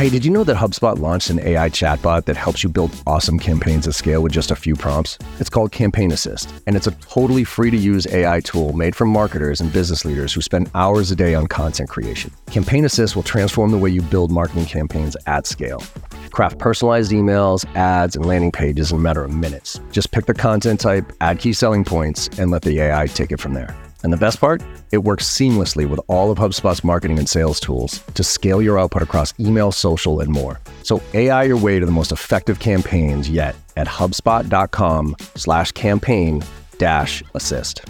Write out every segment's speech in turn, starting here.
Hey, did you know that HubSpot launched an AI chatbot that helps you build awesome campaigns at scale with just a few prompts? It's called Campaign Assist, and it's a totally free to use AI tool made for marketers and business leaders who spend hours a day on content creation. Campaign Assist will transform the way you build marketing campaigns at scale. Craft personalized emails, ads, and landing pages in a matter of minutes. Just pick the content type, add key selling points, and let the AI take it from there. And the best part? It works seamlessly with all of HubSpot's marketing and sales tools to scale your output across email, social, and more. So AI your way to the most effective campaigns yet at HubSpot.com slash campaign dash assist.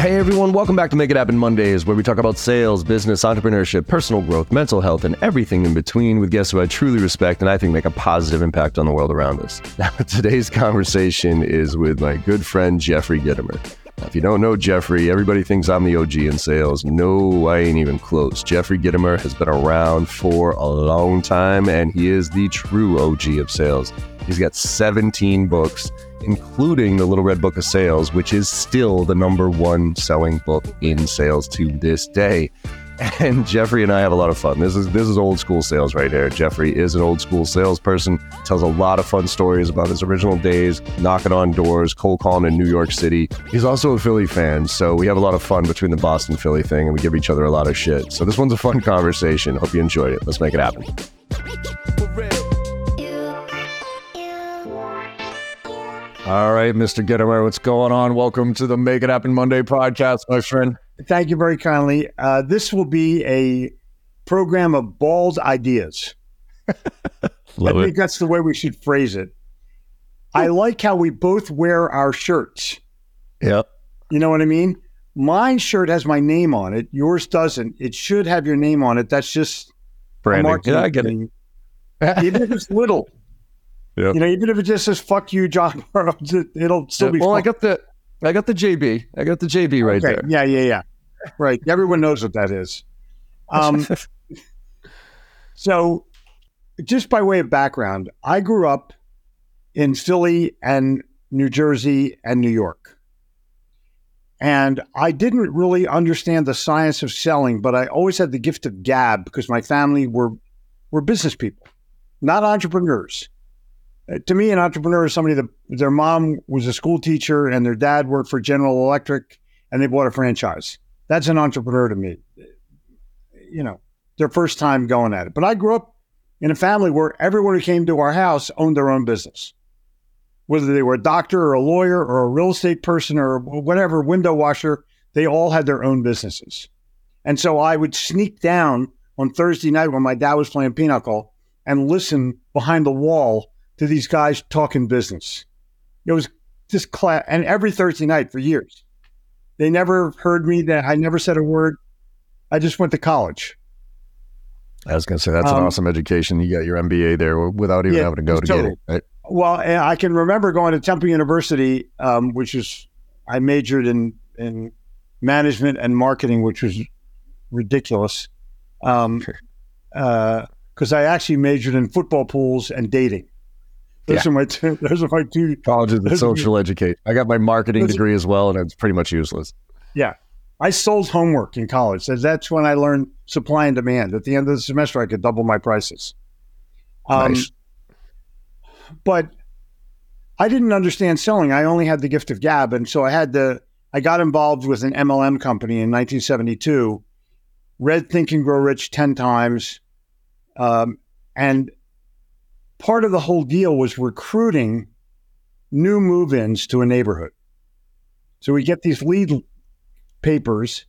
Hey everyone, welcome back to Make It Happen Mondays, where we talk about sales, business, entrepreneurship, personal growth, mental health, and everything in between with guests who I truly respect and I think make a positive impact on the world around us. Now, today's conversation is with my good friend Jeffrey Gitomer. Now, if you don't know Jeffrey, everybody thinks I'm the OG in sales. No, I ain't even close. Jeffrey Gitomer has been around for a long time, and he is the true OG of sales. He's got 17 books including the Little Red Book of Sales, which is still the number one selling book in sales to this day. And Jeffrey and I have a lot of fun. This is this is old school sales right here. Jeffrey is an old school salesperson. Tells a lot of fun stories about his original days, knocking on doors, cold calling in New York City. He's also a Philly fan, so we have a lot of fun between the Boston Philly thing, and we give each other a lot of shit. So this one's a fun conversation. Hope you enjoyed it. Let's make it happen. All right, Mr. Gitomer, what's going on? Welcome to the Make It Happen Monday podcast, my friend. Thank you very kindly. Uh, this will be a program of bald ideas. I it. think that's the way we should phrase it. I like how we both wear our shirts. Yep. You know what I mean? My shirt has my name on it. Yours doesn't. It should have your name on it. That's just Branding. Yeah, I get it. even if it's little. Yep. You know, even if it just says "fuck you, John," Barrows, it- it'll still Yeah, be. well, I got the I got the JB. I got the JB right Okay, there. Yeah, yeah, yeah. Right. Everyone knows what that is. Um, so, just by way of background, I grew up in Philly and New Jersey and New York. And I didn't really understand the science of selling, but I always had the gift of gab because my family were were business people, not entrepreneurs. Uh, to me, an entrepreneur is somebody that their mom was a school teacher and their dad worked for General Electric and they bought a franchise. That's an entrepreneur to me. You know, their first time going at it. But I grew up in a family where everyone who came to our house owned their own business. Whether they were a doctor or a lawyer or a real estate person or whatever, window washer, they all had their own businesses. And so I would sneak down on Thursday night when my dad was playing pinochle and listen behind the wall to these guys talking business. It was just class, and every Thursday night for years. They never heard me. That I never said a word. I just went to college. I was gonna say that's an Um, awesome education. You got your MBA there without even Yeah, having to go to get it. Right? Well, I can remember going to Temple University, um, which is I majored in in management and marketing, which was ridiculous, because I actually majored in football pools and dating. Those are my two. Those are my two. College is a Those- social education. I got my marketing degree as well, and it's pretty much useless. Yeah, I sold homework in college. So that's when I learned supply and demand. At the end of the semester, I could double my prices. Um, Nice. but I didn't understand selling. I only had the gift of gab, and so I had to. I got involved with an MLM company in 1972. Read Think and Grow Rich ten times, um, and part of the whole deal was recruiting new move-ins to a neighborhood. So we get these lead papers,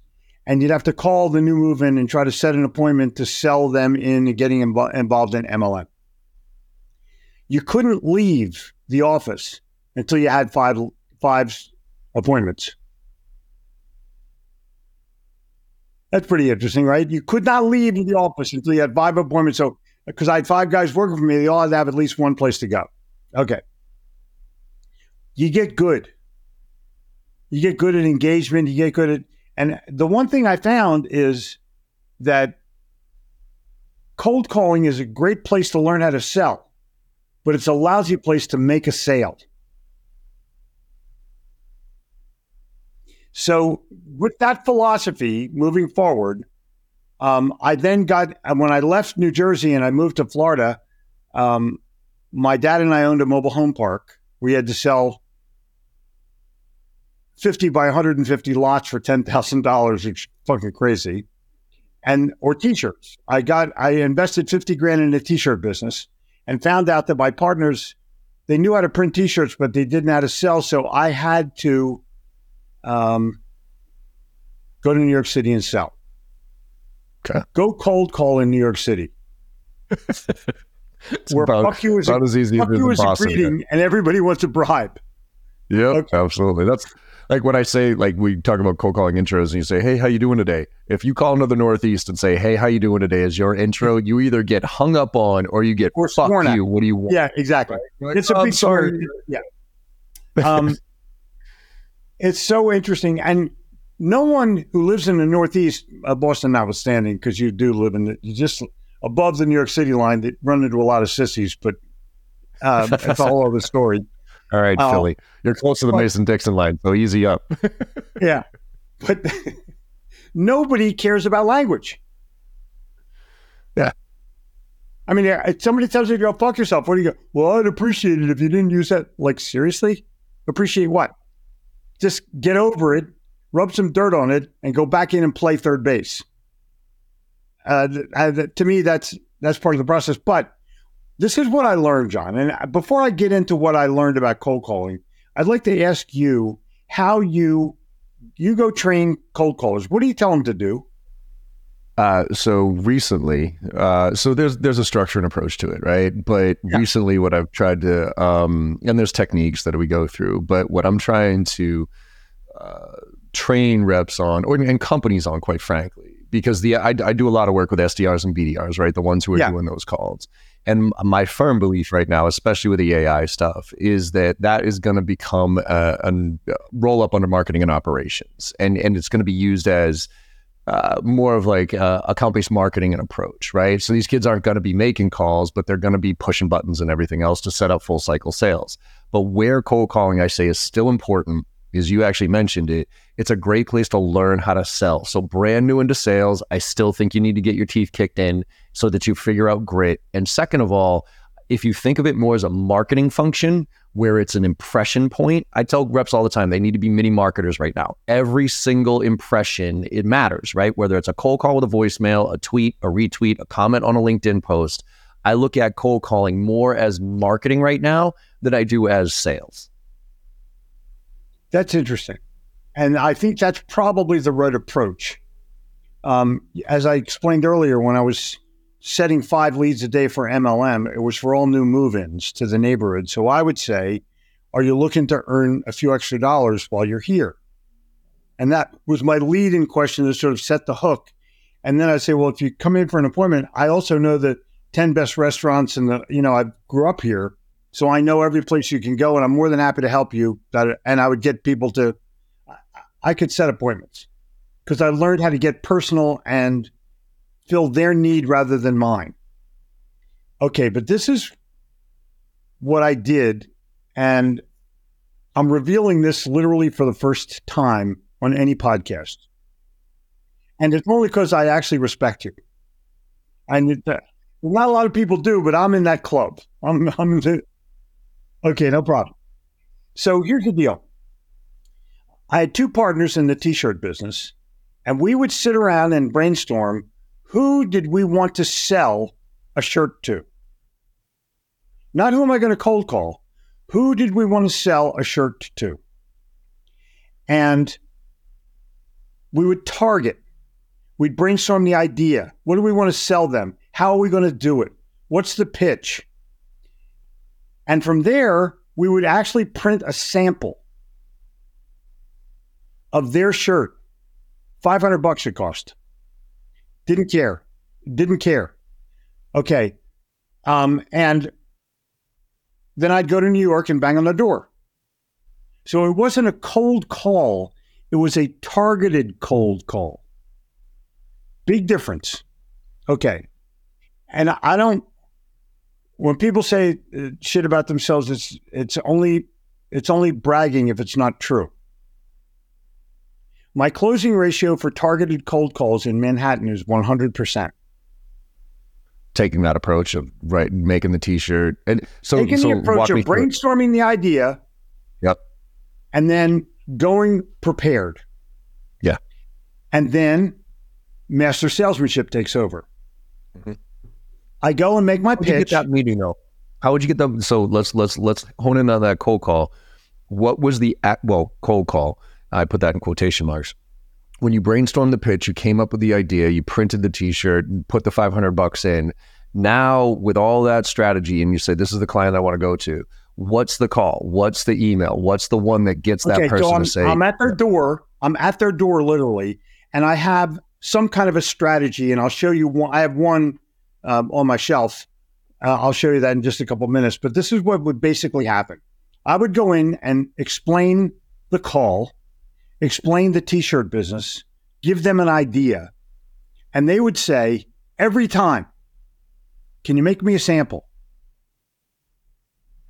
and you'd have to call the new move-in and try to set an appointment to sell them in getting invo- involved in MLM you couldn't leave the office until you had five five appointments. That's pretty interesting, right? You could not leave the office until you had five appointments. So, because I had five guys working for me, they all had to have at least one place to go. Okay. You get good. You get good at engagement. You get good at, and the one thing I found is that cold calling is a great place to learn how to sell but it's a lousy place to make a sale. So, with that philosophy moving forward, um, I then got, when I left New Jersey and I moved to Florida, um, my dad and I owned a mobile home park. We had to sell 50 by 150 lots for $10,000, which is fucking crazy. And, or t shirts. I got, I invested 50 grand in a t shirt business and found out that my partners, they knew how to print t shirts, but they didn't know how to sell. So I had to um, go to New York City and sell. Okay. Go cold call in New York City. where about, fuck you is, about as easy fuck as you is a greeting and everybody wants a bribe. Yeah, Okay. absolutely. That's like when I say like we talk about cold calling intros and you say, "Hey, how you doing today?" If you call into the Northeast and say, "Hey, how you doing today?" as your intro, you either get hung up on or you get Or fuck sworn at. you. What do you want? Yeah, exactly. Like, It's a "Oh, I'm big sorry. story. Yeah. Um, it's so interesting. And no one who lives in the Northeast, uh, Boston notwithstanding, because you do live in the, just above the New York City line, that run into a lot of sissies, but uh, it's a whole other story. All right, Oh. Philly, you're close to the Mason Dixon line, so easy up. Yeah. But nobody cares about language. Yeah. I mean, somebody tells you to go fuck yourself, what do you go? Well, I'd appreciate it if you didn't use that. Like, seriously? Appreciate what? Just get over it, rub some dirt on it, and go back in and play third base. Uh, uh, to me, that's that's part of the process. But this is what I learned, John. And before I get into what I learned about cold calling, I'd like to ask you how you you go train cold callers. What do you tell them to do? Uh, so recently, uh, so there's there's a structure and approach to it, right? But Yeah. recently, what I've tried to, um, and there's techniques that we go through, but what I'm trying to uh, train reps on, or and companies on, quite frankly, because the I, I do a lot of work with SDRs and BDRs, right? The ones who are Yeah. doing those calls. And my firm belief right now, especially with the AI stuff, is that that is going to become a, a roll up under marketing and operations, and and it's going to be used as uh, more of like uh, a company's marketing and approach, right? So these kids aren't going to be making calls, but they're going to be pushing buttons and everything else to set up full cycle sales. But where cold calling, I say, is still important, is you actually mentioned it. It's a great place to learn how to sell. So brand new into sales, I still think you need to get your teeth kicked in so that you figure out grit. And second of all, if you think of it more as a marketing function where it's an impression point, I tell reps all the time they need to be mini marketers right now. Every single impression, it matters, right? Whether it's a cold call with a voicemail, a tweet, a retweet, a comment on a LinkedIn post. I look at cold calling more as marketing right now than I do as sales. That's interesting. And I think that's probably the right approach. Um, as I explained earlier, when I was setting five leads a day for MLM, it was for all new move ins to the neighborhood. So I would say, are you looking to earn a few extra dollars while you're here? And that was my lead in question to sort of set the hook. And then I say, well, if you come in for an appointment, I also know the 10 best restaurants in the, you know, I grew up here. So I know every place you can go, and I'm more than happy to help you. And I would get people to, I- could set appointments because I learned how to get personal and fill their need rather than mine. Okay, but this is what I did, and I'm revealing this literally for the first time on any podcast, and it's only because I actually respect you. And uh, not a lot of people do, but I'm in that club. I'm, I'm okay, no problem. So here's the deal. I had two partners in the t-shirt business, and we would sit around and brainstorm who did we want to sell a shirt to? Not who am I going to cold call? Who did we want to sell a shirt to? And we would target. We'd brainstorm the idea. What do we want to sell them? How are we going to do it? What's the pitch? And from there, we would actually print a sample of their shirt. 500 bucks it cost. Didn't care. Didn't care. Okay. Um, and then I'd go to New York and bang on the door. So it wasn't a cold call, it was a targeted cold call. Big difference. Okay. And I don't, when people say uh, shit about themselves, it's, it's only, it's only bragging if it's not true. My closing ratio for targeted cold calls in Manhattan is 100%. Taking that approach of right, making the T-shirt, and so taking so the approach of me through it. brainstorming the idea. Yep. And then going prepared. Yeah. And then master salesmanship takes over. Mhm. I go and make my How you get pitch. that meeting though? How would you get them? So let's let's let's hone in on that cold call. What was the well cold call? I put that in quotation marks. When you brainstormed the pitch, you came up with the idea, you printed the T-shirt, and put the five hundred bucks in. Now, with all that strategy, and you say this is the client I want to go to. What's the call? What's the email? What's the one that gets that person so I'm, to say? I'm at their door. I'm at their door literally, and I have some kind of a strategy, and I'll show you one. I have one um, on my shelf. Uh, I'll show you that in just a couple minutes. But this is what would basically happen. I would go in and explain the call, explain the T-shirt business, give them an idea, and they would say every time, "Can you make me a sample?"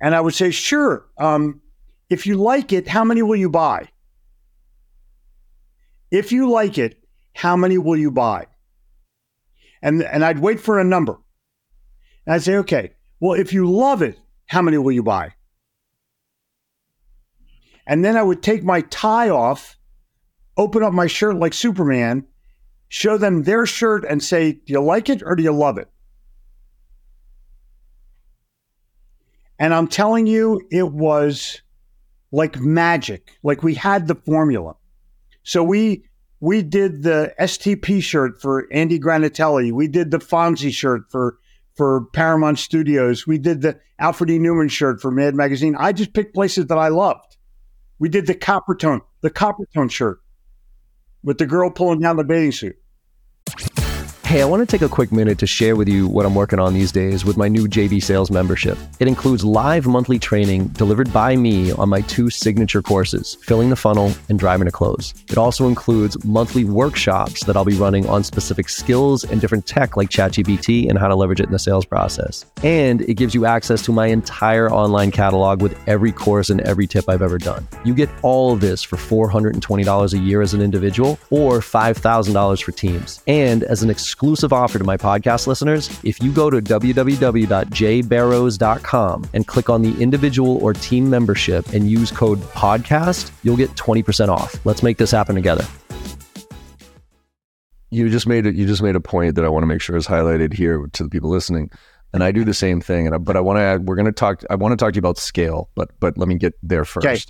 And I would say, "Sure." Um, if you like it, how many will you buy? If you like it, how many will you buy? And and I'd wait for a number. And I'd say, okay, well, if you love it, how many will you buy? And then I would take my tie off, open up my shirt like Superman, show them their shirt and say, do you like it or do you love it? And I'm telling you, it was like magic. Like we had the formula. So we we did the STP shirt for Andy Granatelli. We did the Fonzie shirt for for Paramount Studios. We did the Alfred E. Neuman shirt for Mad Magazine. I just picked places that I loved. We did the Coppertone, the Coppertone shirt with the girl pulling down the bathing suit. Hey, I want to take a quick minute to share with you what I'm working on these days with my new JB Sales membership. It includes live monthly training delivered by me on my two signature courses, Filling the Funnel and Driving to Close. It also includes monthly workshops that I'll be running on specific skills and different tech like ChatGPT and how to leverage it in the sales process. And it gives you access to my entire online catalog with every course and every tip I've ever done. You get all of this for $420 a year as an individual or $5,000 for teams. And as an exclusive offer to my podcast listeners, if you go to www.jbarrows.com and click on the individual or team membership and use code podcast, you'll get 20% off. Let's make this happen together. You just made it. You just made a point that I want to make sure is highlighted here to the people listening, and I do the same thing. And I, but I want to add. We're going to talk. I want to talk to you about scale, but but let me get there first. Okay.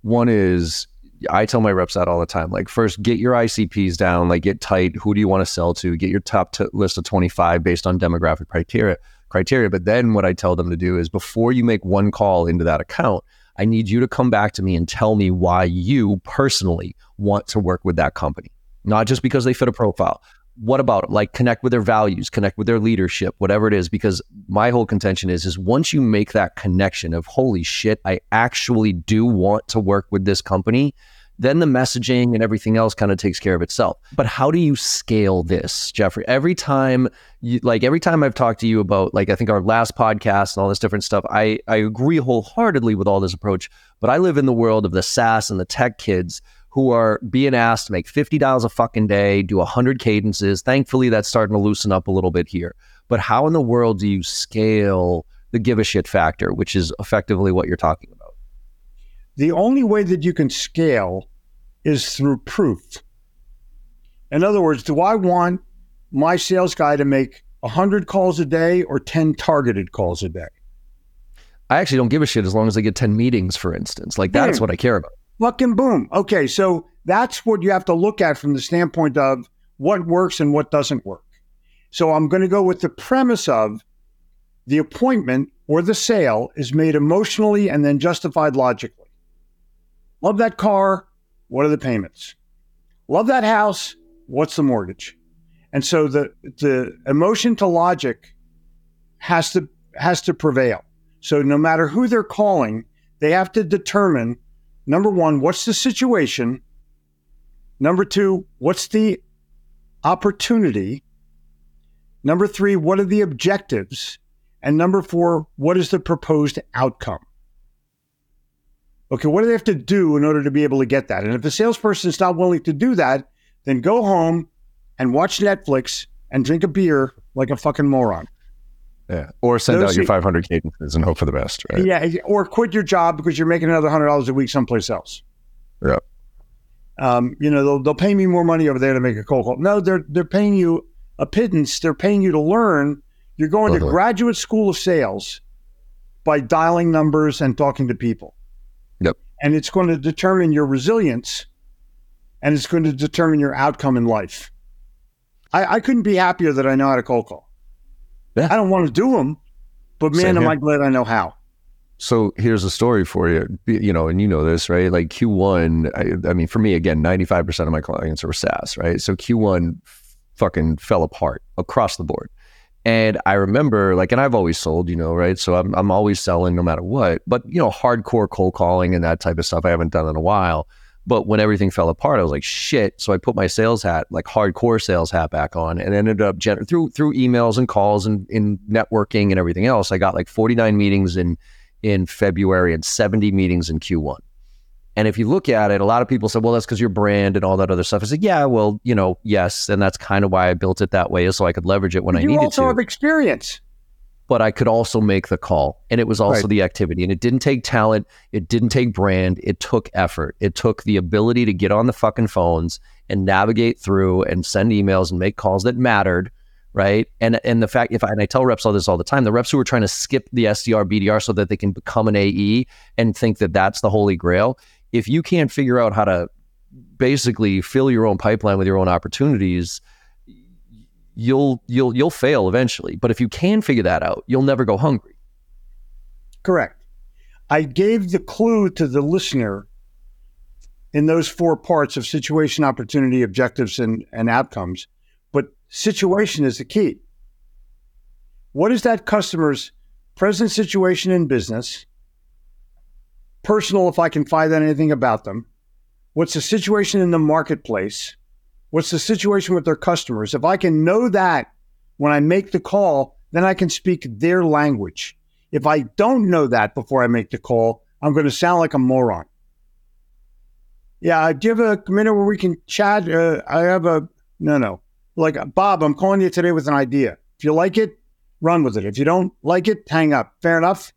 One is I tell my reps that all the time. Like, first, get your ICPs down, like, get tight. Who do you want to sell to? Get your top t- list of 25 based on demographic criteria. Criteria. But then what I tell them to do is before you make one call into that account, I need you to come back to me and tell me why you personally want to work with that company, not just because they fit a profile. What about? Like connect with their values, connect with their leadership, whatever it is. Because my whole contention is, is once you make that connection of holy shit, I actually do want to work with this company, then the messaging and everything else kind of takes care of itself. But how do you scale this, Jeffrey? Every time you like every time I've talked to you about like I think our last podcast and all this different stuff, I I agree wholeheartedly with all this approach, but I live in the world of the SaaS and the tech kids who are being asked to make $50 a fucking day, do 100 cadences. Thankfully that's starting to loosen up a little bit here. But how in the world do you scale the give a shit factor, which is effectively what you're talking about? The only way that you can scale is through proof. In other words, do I want my sales guy to make 100 calls a day or 10 targeted calls a day? I actually don't give a shit as long as they get 10 meetings, for instance. Like that's Hmm. what I care about. Fucking boom. Okay, so that's what you have to look at from the standpoint of what works and what doesn't work. So I'm going to go with the premise of the appointment or the sale is made emotionally and then justified logically. Love that car. What are the payments? Love that house. What's the mortgage? And so the the emotion to logic has to has to prevail. So no matter who they're calling, they have to determine number one, what's the situation? Number two, what's the opportunity? Number three, what are the objectives? And number four, what is the proposed outcome? Okay, what do they have to do in order to be able to get that? And if the salesperson is not willing to do that, then go home and watch Netflix and drink a beer like a fucking moron. Yeah. Or send Those out your 500 cadences and hope for the best, right? Yeah. Or quit your job because you're making another $100 a week someplace else. Yeah. Um, you know, they'll, they'll pay me more money over there to make a cold call. No, they're, they're paying you a pittance. They're paying you to learn. You're going uh-huh. to graduate school of sales by dialing numbers and talking to people. Yep. And it's going to determine your resilience and it's going to determine your outcome in life. I, I couldn't be happier that I know how to cold call. Yeah. I don't want to do them, but man, am I glad I know how. So here's a story for you, you know, and you know this, right? Like Q1, I, I mean, for me, again, 95% of my clients are SaaS, right? So Q1 fucking fell apart across the board. And I remember, like, and I've always sold, you know, right? So I'm, I'm always selling no matter what. But, you know, hardcore cold calling and that type of stuff, I haven't done in a while. But when everything fell apart, I was like, shit. So I put my sales hat, like hardcore sales hat back on and ended up gen- through through emails and calls and in networking and everything else. I got like 49 meetings in in February and 70 meetings in Q1. And if you look at it, a lot of people say, well, that's because your brand and all that other stuff. I said, yeah, well, you know, yes. And that's kind of why I built it that way, is so I could leverage it when but I needed to. You also have experience but I could also make the call. And it was also right. the activity. And it didn't take talent. It didn't take brand. It took effort. It took the ability to get on the fucking phones and navigate through and send emails and make calls that mattered. Right. And and the fact if I and I tell reps all this all the time, the reps who are trying to skip the SDR BDR so that they can become an AE and think that that's the holy grail. If you can't figure out how to basically fill your own pipeline with your own opportunities, you'll you'll you'll fail eventually. But if you can figure that out, you'll never go hungry. Correct. I gave the clue to the listener in those four parts of situation, opportunity, objectives, and, and outcomes. But situation is the key. What is that customer's present situation in business? Personal, if I can find out anything about them. What's the situation in the marketplace? What's the situation with their customers? If I can know that when I make the call, then I can speak their language. If I don't know that before I make the call, I'm going to sound like a moron. Yeah, do you have a minute where we can chat? Uh, I have a no, no. Like Bob, I'm calling you today with an idea. If you like it, run with it. If you don't like it, hang up. Fair enough.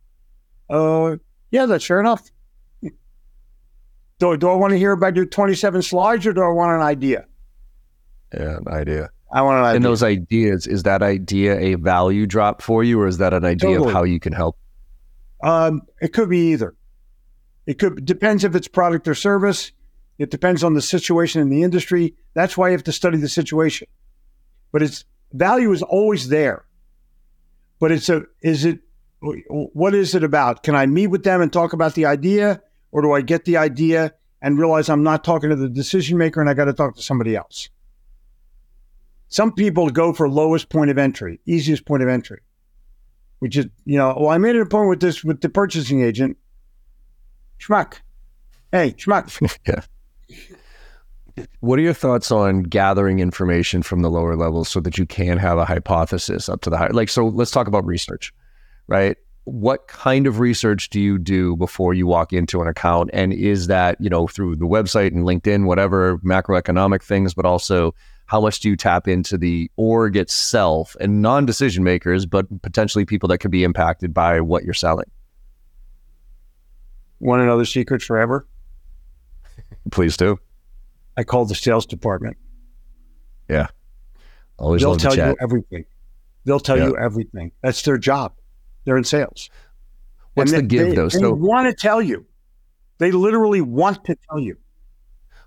Uh, yeah, that's fair enough. Do, do I want to hear about your 27 slides or do I want an idea? Yeah, an idea. I want an idea. And those ideas, is that idea a value drop for you, or is that an idea totally. of how you can help? Um, it could be either. It could depends if it's product or service. It depends on the situation in the industry. That's why you have to study the situation. But its value is always there. But it's a is it what is it about? Can I meet with them and talk about the idea, or do I get the idea and realize I'm not talking to the decision maker and I got to talk to somebody else? Some people go for lowest point of entry, easiest point of entry, which is, you know, well, I made an appointment with this with the purchasing agent. Schmuck. Hey, schmuck. yeah. What are your thoughts on gathering information from the lower levels so that you can have a hypothesis up to the higher? Like, so let's talk about research, right? What kind of research do you do before you walk into an account? And is that, you know, through the website and LinkedIn, whatever macroeconomic things, but also how much do you tap into the org itself and non decision makers, but potentially people that could be impacted by what you're selling? Want another secret forever? Please do. I called the sales department. Yeah. Always They'll tell you everything. They'll tell yeah. you everything. That's their job. They're in sales. What's and the give they, though? They so, want to tell you. They literally want to tell you.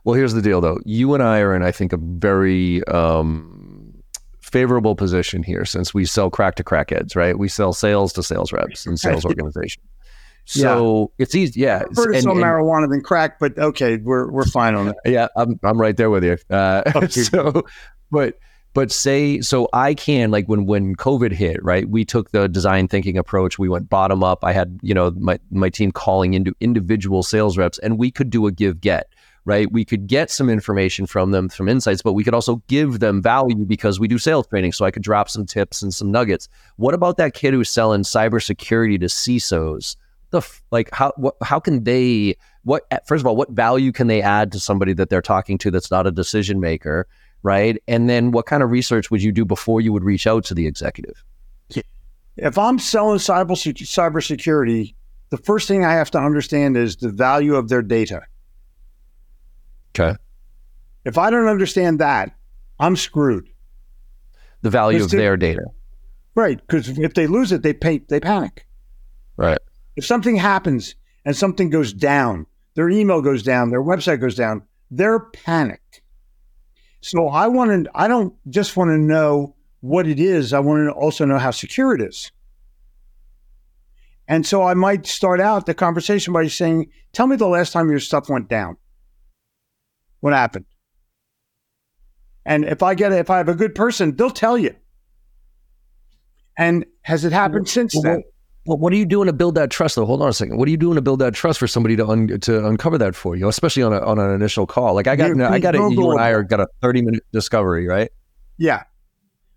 Well, here's the deal, though. You and I are in, I think, a very um, favorable position here since we sell crack to crackheads, right? We sell sales to sales reps and sales organization. So yeah. it's easy. Yeah. I've heard of some marijuana than crack, but okay, we're, we're fine on that. Yeah. I'm, I'm right there with you. Uh, okay. So, but, but say, so I can like when, when COVID hit, right, we took the design thinking approach. We went bottom up. I had, you know, my, my team calling into individual sales reps and we could do a give get right? We could get some information from them, from insights, but we could also give them value because we do sales training. So I could drop some tips and some nuggets. What about that kid who's selling cybersecurity to CISOs? The f- like how how can they what first of all, what value can they add to somebody that they're talking to that's not a decision maker, right? And then what kind of research would you do before you would reach out to the executive? If I'm selling cyber cybersecurity, the first thing I have to understand is the value of their data. Okay. If I don't understand that, I'm screwed. The value of their data. Right, because if they lose it, they pay, they panic. Right. If something happens and something goes down, their email goes down, their website goes down, they're panicked. So I want to, I don't just want to know what it is. I want to also know how secure it is. And so I might start out the conversation by saying, Tell me the last time your stuff went down. What happened? And if I get, if I have a good person, they'll tell you. And has it happened well, since well, then? Well, what are you doing to build that trust? Though, hold on a second. What are you doing to build that trust for somebody to un- to uncover that for you, especially on a, on an initial call? Like I got, I got it. You and I are got a thirty minute discovery, right? Yeah.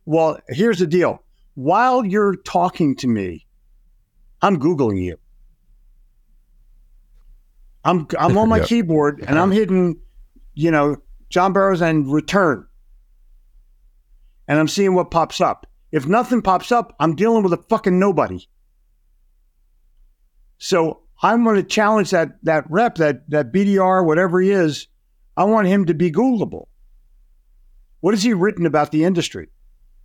Well, here's the deal. While you're talking to me, I'm googling you. I'm I'm on my yep. keyboard and I'm uh-huh. hitting, you know, John Barrows and return, and I'm seeing what pops up. If nothing pops up, I'm dealing with a fucking nobody. So I'm going to challenge that that rep, that that BDR, whatever he is. I want him to be Googleable. What has he written about the industry?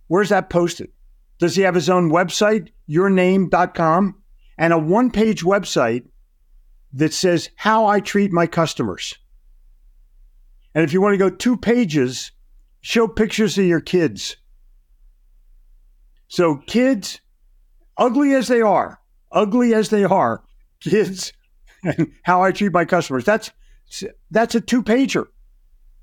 Where's that posted? Does he have his own website, yourname.com, and a one page website that says how I treat my customers? And if you want to go two pages, show pictures of your kids. So, kids, ugly as they are, ugly as they are, kids and how I treat my customers. That's that's a two pager.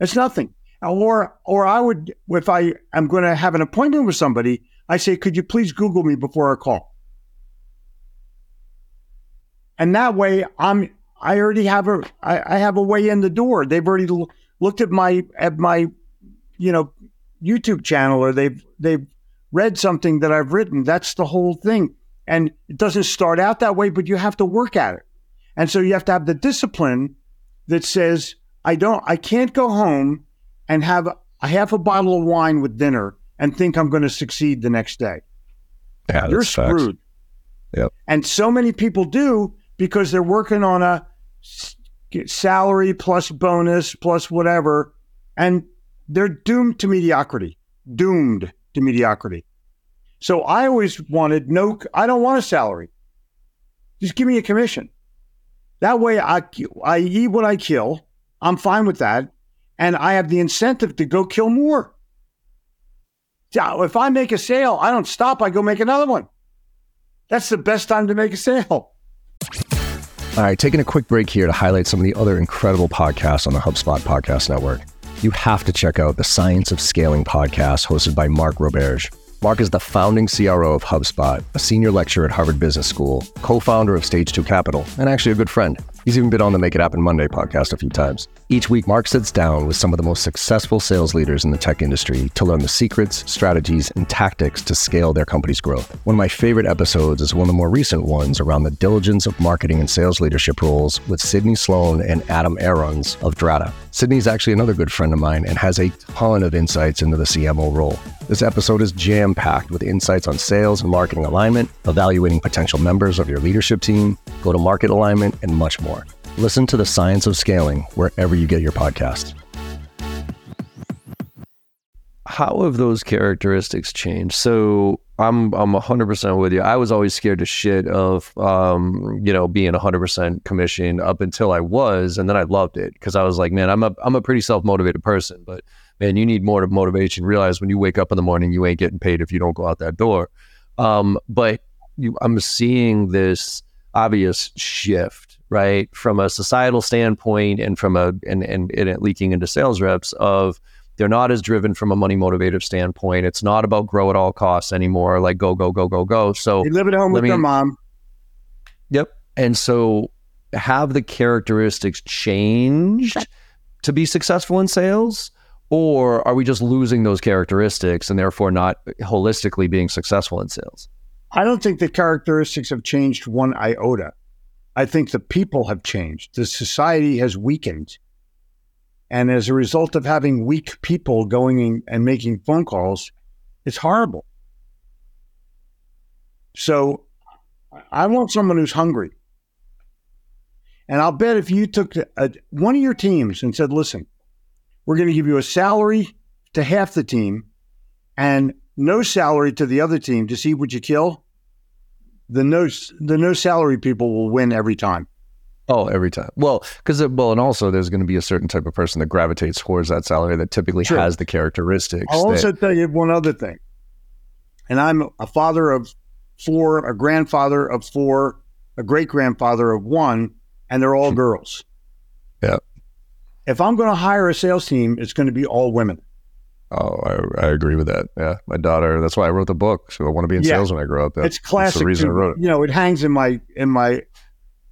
It's nothing. Or or I would if I am going to have an appointment with somebody, I say, could you please Google me before our call? And that way, I'm I already have a I, I have a way in the door. They've already looked at my at my you know YouTube channel, or they've they've read something that I've written. That's the whole thing. And it doesn't start out that way, but you have to work at it. And so you have to have the discipline that says, I don't, I can't go home and have a half a bottle of wine with dinner and think I'm going to succeed the next day. Yeah, You're screwed. Yep. And so many people do because they're working on a salary plus bonus plus whatever, and they're doomed to mediocrity. Doomed to mediocrity. So I always wanted no, I don't want a salary. Just give me a commission. That way I, I eat what I kill. I'm fine with that. And I have the incentive to go kill more. If I make a sale, I don't stop. I go make another one. That's the best time to make a sale. All right, taking a quick break here to highlight some of the other incredible podcasts on the HubSpot Podcast Network. You have to check out the Science of Scaling podcast hosted by Mark Roberge. Mark is the founding CRO of HubSpot, a senior lecturer at Harvard Business School, co founder of Stage 2 Capital, and actually a good friend. He's even been on the Make It Happen Monday podcast a few times. Each week, Mark sits down with some of the most successful sales leaders in the tech industry to learn the secrets, strategies, and tactics to scale their company's growth. One of my favorite episodes is one of the more recent ones around the diligence of marketing and sales leadership roles with Sydney Sloan and Adam Aarons of Drata. Sydney's actually another good friend of mine and has a ton of insights into the CMO role. This episode is jam packed with insights on sales and marketing alignment, evaluating potential members of your leadership team, go to market alignment, and much more. Listen to the science of scaling wherever you get your podcasts. How have those characteristics changed? So I'm I'm 100% with you. I was always scared to shit of um, you know being 100% commission up until I was, and then I loved it because I was like, man, I'm a I'm a pretty self motivated person, but man, you need more motivation. Realize when you wake up in the morning, you ain't getting paid if you don't go out that door. Um, but you, I'm seeing this obvious shift right? From a societal standpoint and from a and, and, and it leaking into sales reps of they're not as driven from a money motivated standpoint. It's not about grow at all costs anymore, like go, go, go, go, go. So they live at home with me, their mom. Yep. And so have the characteristics changed to be successful in sales? Or are we just losing those characteristics and therefore not holistically being successful in sales? I don't think the characteristics have changed one iota. I think the people have changed. The society has weakened. And as a result of having weak people going in and making phone calls, it's horrible. So I want someone who's hungry. And I'll bet if you took a, uh, one of your teams and said, listen, we're going to give you a salary to half the team and no salary to the other team to see what you kill, the no, the no salary people will win every time. Oh, every time. Well, because uh, well, and also there's going to be a certain type of person that gravitates towards that salary that typically sure. has the characteristics. I'll that... also tell you one other thing. And I'm a father of four, a grandfather of four, a great grandfather of one, and they're all hmm. girls. Yeah. If I'm going to hire a sales team, it's going to be all women. Oh, I, I agree with that. Yeah, my daughter. That's why I wrote the book. So I want to be in yeah. sales when I grow up. it's classic. That's the reason I wrote it. You know, it hangs in my in my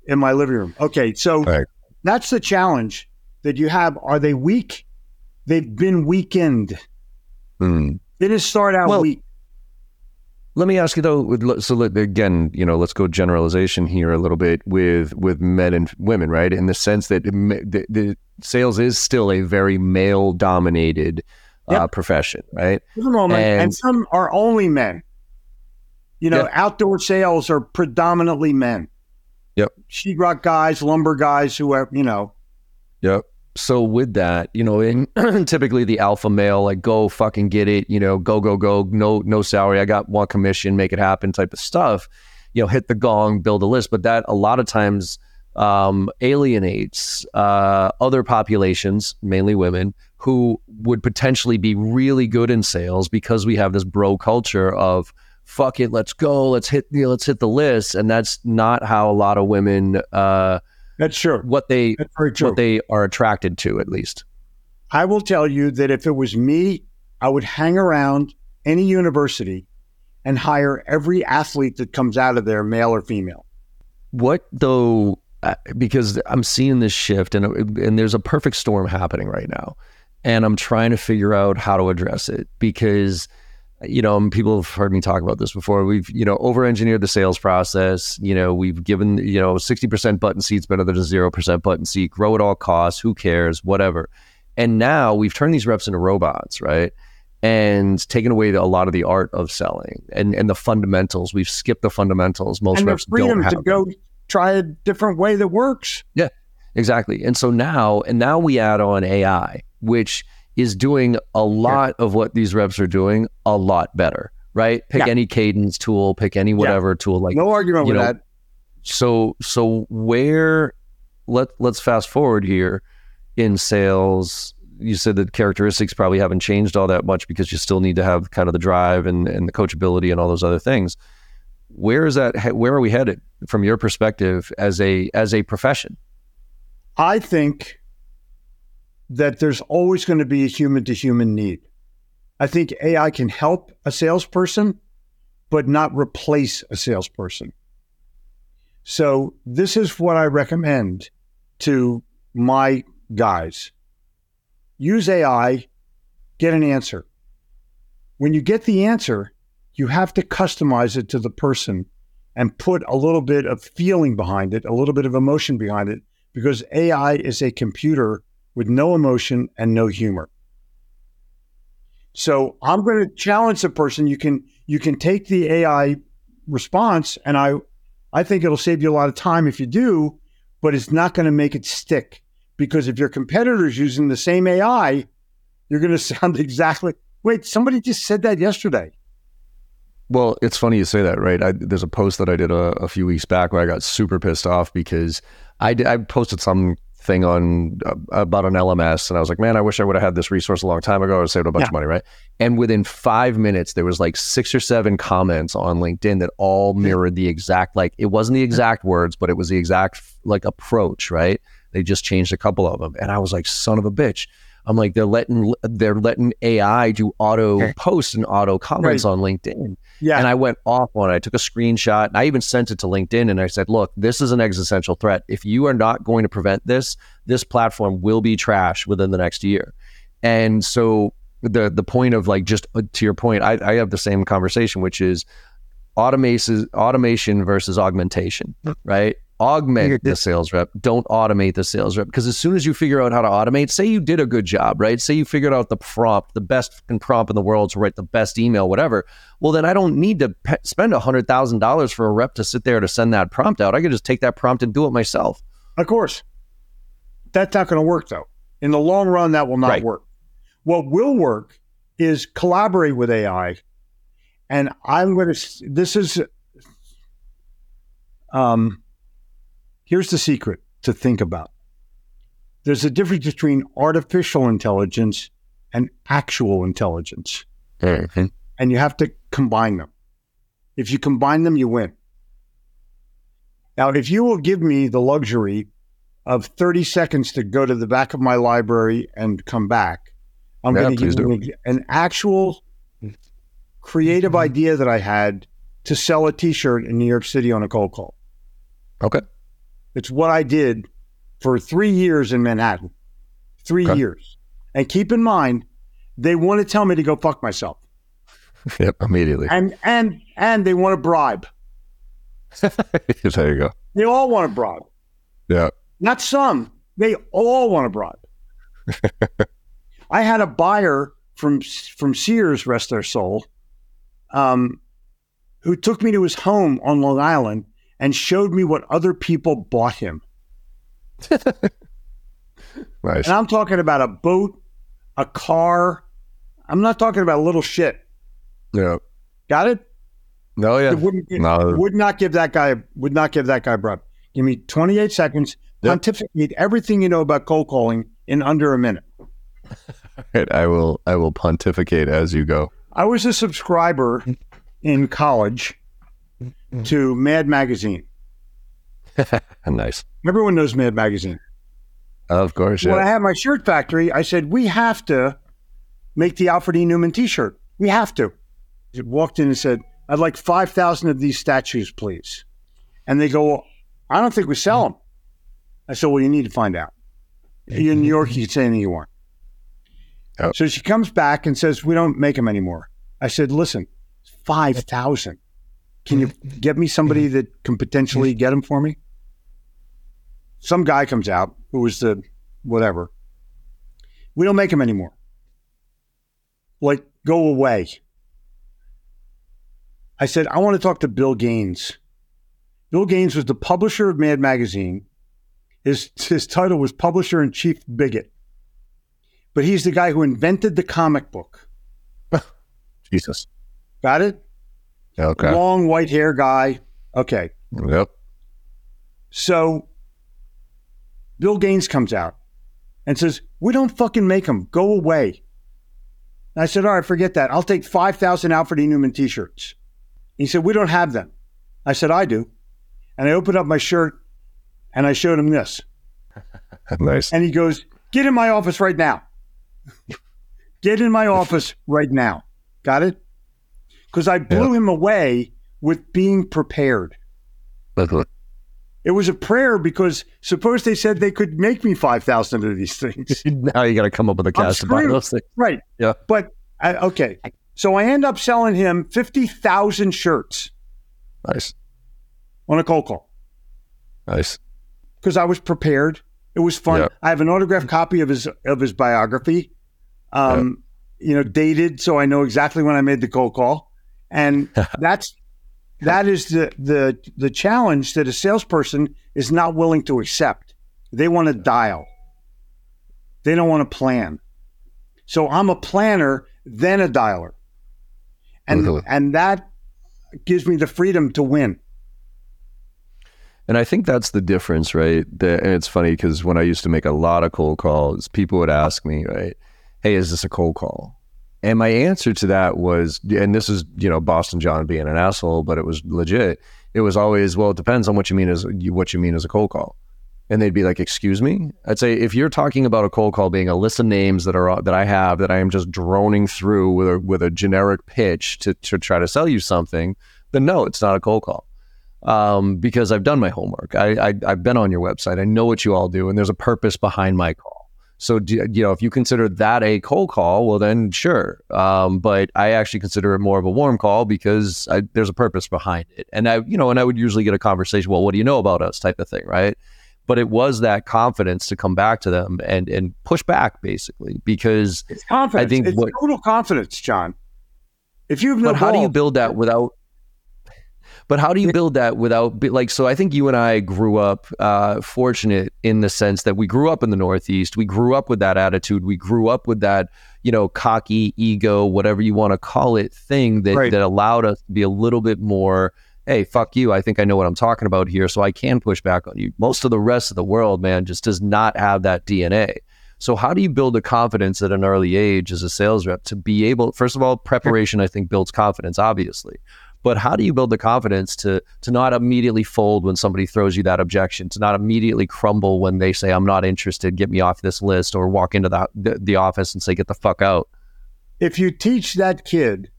in my living room. Okay, so right. that's the challenge that you have. Are they weak? They've been weakened. Mm. They just start out well, weak. Let me ask you though. So let, again, you know, let's go generalization here a little bit with with men and women, right? In the sense that the, the sales is still a very male dominated yep. uh, profession, right? And, and, some are only men. You know, outdoor sales are predominantly men. Yep. Sheetrock guys, lumber guys, whoever, you know. Yep so with that, you know, in typically the alpha male, like go fucking get it, you know, go go go, no no salary, I got one commission, make it happen type of stuff. You know, hit the gong, build a list, but that a lot of times um, alienates uh, other populations, mainly women, who would potentially be really good in sales because we have this bro culture of fuck it, let's go, let's hit, you know, let's hit the list, and that's not how a lot of women. Uh, that's true. What they what they are attracted to, at least. I will tell you that if it was me, I would hang around any university and hire every athlete that comes out of there, male or female. What though? Uh, because I'm seeing this shift, and and there's a perfect storm happening right now, and I'm trying to figure out how to address it because you know, people have heard me talk about this before. We've, you know, over engineered the sales process. You know, we've given, you know, 60% button seats better than a 0% button seat, grow at all costs, who cares, whatever. And now we've turned these reps into robots, right? And taken away a lot of the art of selling and, and the fundamentals. We've skipped the fundamentals. Most and reps freedom don't have to go try a different way that works. Yeah, exactly. And so now, and now we add on AI, which is doing a lot of what these reps are doing a lot better, right? Pick yeah. any cadence tool, pick any whatever yeah. tool. Like no argument with know, that. So so where let let's fast forward here in sales. You said that characteristics probably haven't changed all that much because you still need to have kind of the drive and, and the coachability and all those other things. Where is that? Where are we headed from your perspective as a as a profession? I think that there's always going to be a human to human need. I think AI can help a salesperson, but not replace a salesperson. So, this is what I recommend to my guys use AI, get an answer. When you get the answer, you have to customize it to the person and put a little bit of feeling behind it, a little bit of emotion behind it, because AI is a computer with no emotion and no humor. So I'm going to challenge the person. You can you can take the AI response, and I I think it'll save you a lot of time if you do, but it's not going to make it stick because if your competitor is using the same AI, you're going to sound exactly. Wait, somebody just said that yesterday. Well, it's funny you say that, right? I, there's a post that I did a, a, few weeks back where I got super pissed off because I, I posted something on uh, about an LMS, and I was like, man, I wish I would have had this resource a long time ago. I would saved a bunch yeah. of money, right? And within five minutes, there was like six or seven comments on LinkedIn that all mirrored the exact like it wasn't the exact words, but it was the exact like approach, right? They just changed a couple of them, and I was like, son of a bitch. I'm like, they're letting they're letting AI do auto posts and auto comments right. on LinkedIn. Yeah. And I went off on it. I took a screenshot and I even sent it to LinkedIn and I said, look, this is an existential threat. If you are not going to prevent this, this platform will be trash within the next year. And so the the point of like just uh, to your point, I, I have the same conversation, which is automation automation versus augmentation, right? Augment the sales rep. Don't automate the sales rep because as soon as you figure out how to automate, say you did a good job, right? Say you figured out the prompt, the best prompt in the world to write the best email, whatever. Well, then I don't need to pe- spend hundred thousand dollars for a rep to sit there to send that prompt out. I can just take that prompt and do it myself. Of course, that's not going to work though. In the long run, that will not right. work. What will work is collaborate with AI, and I'm going to. This is. Um, Here's the secret to think about there's a difference between artificial intelligence and actual intelligence. Mm-hmm. And you have to combine them. If you combine them, you win. Now, if you will give me the luxury of 30 seconds to go to the back of my library and come back, I'm yeah, going to give you an actual creative idea that I had to sell a t shirt in New York City on a cold call. Okay. It's what I did for three years in Manhattan. Three okay. years. And keep in mind, they want to tell me to go fuck myself. Yep, immediately. And and and they want to bribe. there you go. They all want a bribe. Yeah. Not some. They all want a bribe. I had a buyer from from Sears, rest their soul, um, who took me to his home on Long Island and showed me what other people bought him. nice. And I'm talking about a boat, a car. I'm not talking about little shit. Yeah. Got it? No, yeah. Wouldn't, no. Would not give that guy would not give that guy bread. Give me 28 seconds. Yep. Pontificate everything you know about cold calling in under a minute. right, I will I will pontificate as you go. I was a subscriber in college Mm-hmm. to Mad Magazine. nice. Everyone knows Mad Magazine. Of course. When I had my shirt factory, I said, we have to make the Alfred E. Neuman t shirt. We have to. He walked in and said, I'd like 5,000 of these statues, please. And they go, I don't think we sell mm-hmm. them. I said, Well, you need to find out. If You're in New York, you can say anything you want. Oh. So she comes back and says, We don't make them anymore. I said, Listen, 5,000. Can you get me somebody that can potentially get them for me? Some guy comes out who was the whatever. We don't make them anymore. Like, go away. I said, I want to talk to Bill Gaines. Bill Gaines was the publisher of Mad Magazine. His, his title was Publisher and Chief Bigot. But he's the guy who invented the comic book. Jesus. Got it? Okay. Long white hair guy. Okay. Yep. So Bill Gaines comes out and says, We don't fucking make them. Go away. And I said, All right, forget that. I'll take 5,000 Alfred E. Neuman t shirts. He said, We don't have them. I said, I do. And I opened up my shirt and I showed him this. nice. And he goes, Get in my office right now. Get in my office right now. Got it? Because I blew yeah. him away with being prepared. It was a prayer because suppose they said they could make me 5,000 of these things. now you got to come up with a cash to buy those things. Right. Yeah. But, I, okay. So I end up selling him 50,000 shirts. Nice. On a cold call. Nice. Because I was prepared. It was fun. I have an autographed copy of his of his biography. Um, you know, dated so I know exactly when I made the cold call. And that's that is the the the challenge that a salesperson is not willing to accept. They want to dial. They don't want to plan. So I'm a planner, then a dialer. And and that gives me the freedom to win. And I think that's the difference, right? The, and it's funny because when I used to make a lot of cold calls, people would ask me, right, hey, is this a cold call? And my answer to that was, and this is, you know, Boston John being an asshole, but it was legit. It was always, well, it depends on what you mean as what you mean as a cold call. And they'd be like, "Excuse me." I'd say, if you're talking about a cold call being a list of names that are that I have that I am just droning through with a with a generic pitch to to try to sell you something, then no, it's not a cold call. Um, because I've done my homework. I, I I've been on your website. I know what you all do, and there's a purpose behind my call. So, do, you know, if you consider that a cold call, well, then sure. Um, but I actually consider it more of a warm call because I, there's a purpose behind it. And I, you know, and I would usually get a conversation, well, what do you know about us type of thing, right? But it was that confidence to come back to them and and push back basically because it's confidence. I think it's what, total confidence, John. If you've no but how do you build that without but how do you build that without like? So I think you and I grew up uh, fortunate in the sense that we grew up in the Northeast. We grew up with that attitude. We grew up with that, you know, cocky ego, whatever you want to call it, thing that right. that allowed us to be a little bit more. Hey, fuck you. I think I know what I'm talking about here, so I can push back on you. Most of the rest of the world, man, just does not have that DNA. So how do you build the confidence at an early age as a sales rep to be able? First of all, preparation I think builds confidence, obviously. But how do you build the confidence to to not immediately fold when somebody throws you that objection, to not immediately crumble when they say I'm not interested, get me off this list, or walk into the the, the office and say get the fuck out? If you teach that kid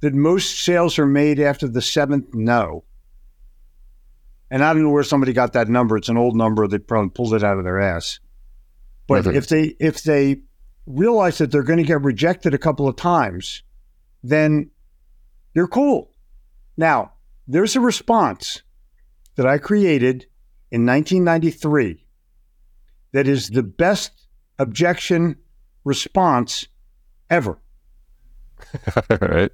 that most sales are made after the seventh no, and I don't know where somebody got that number. It's an old number. They probably pulled it out of their ass. But mm-hmm. if they if they realize that they're going to get rejected a couple of times, then you're cool. Now, there's a response that I created in 1993 that is the best objection response ever. All right.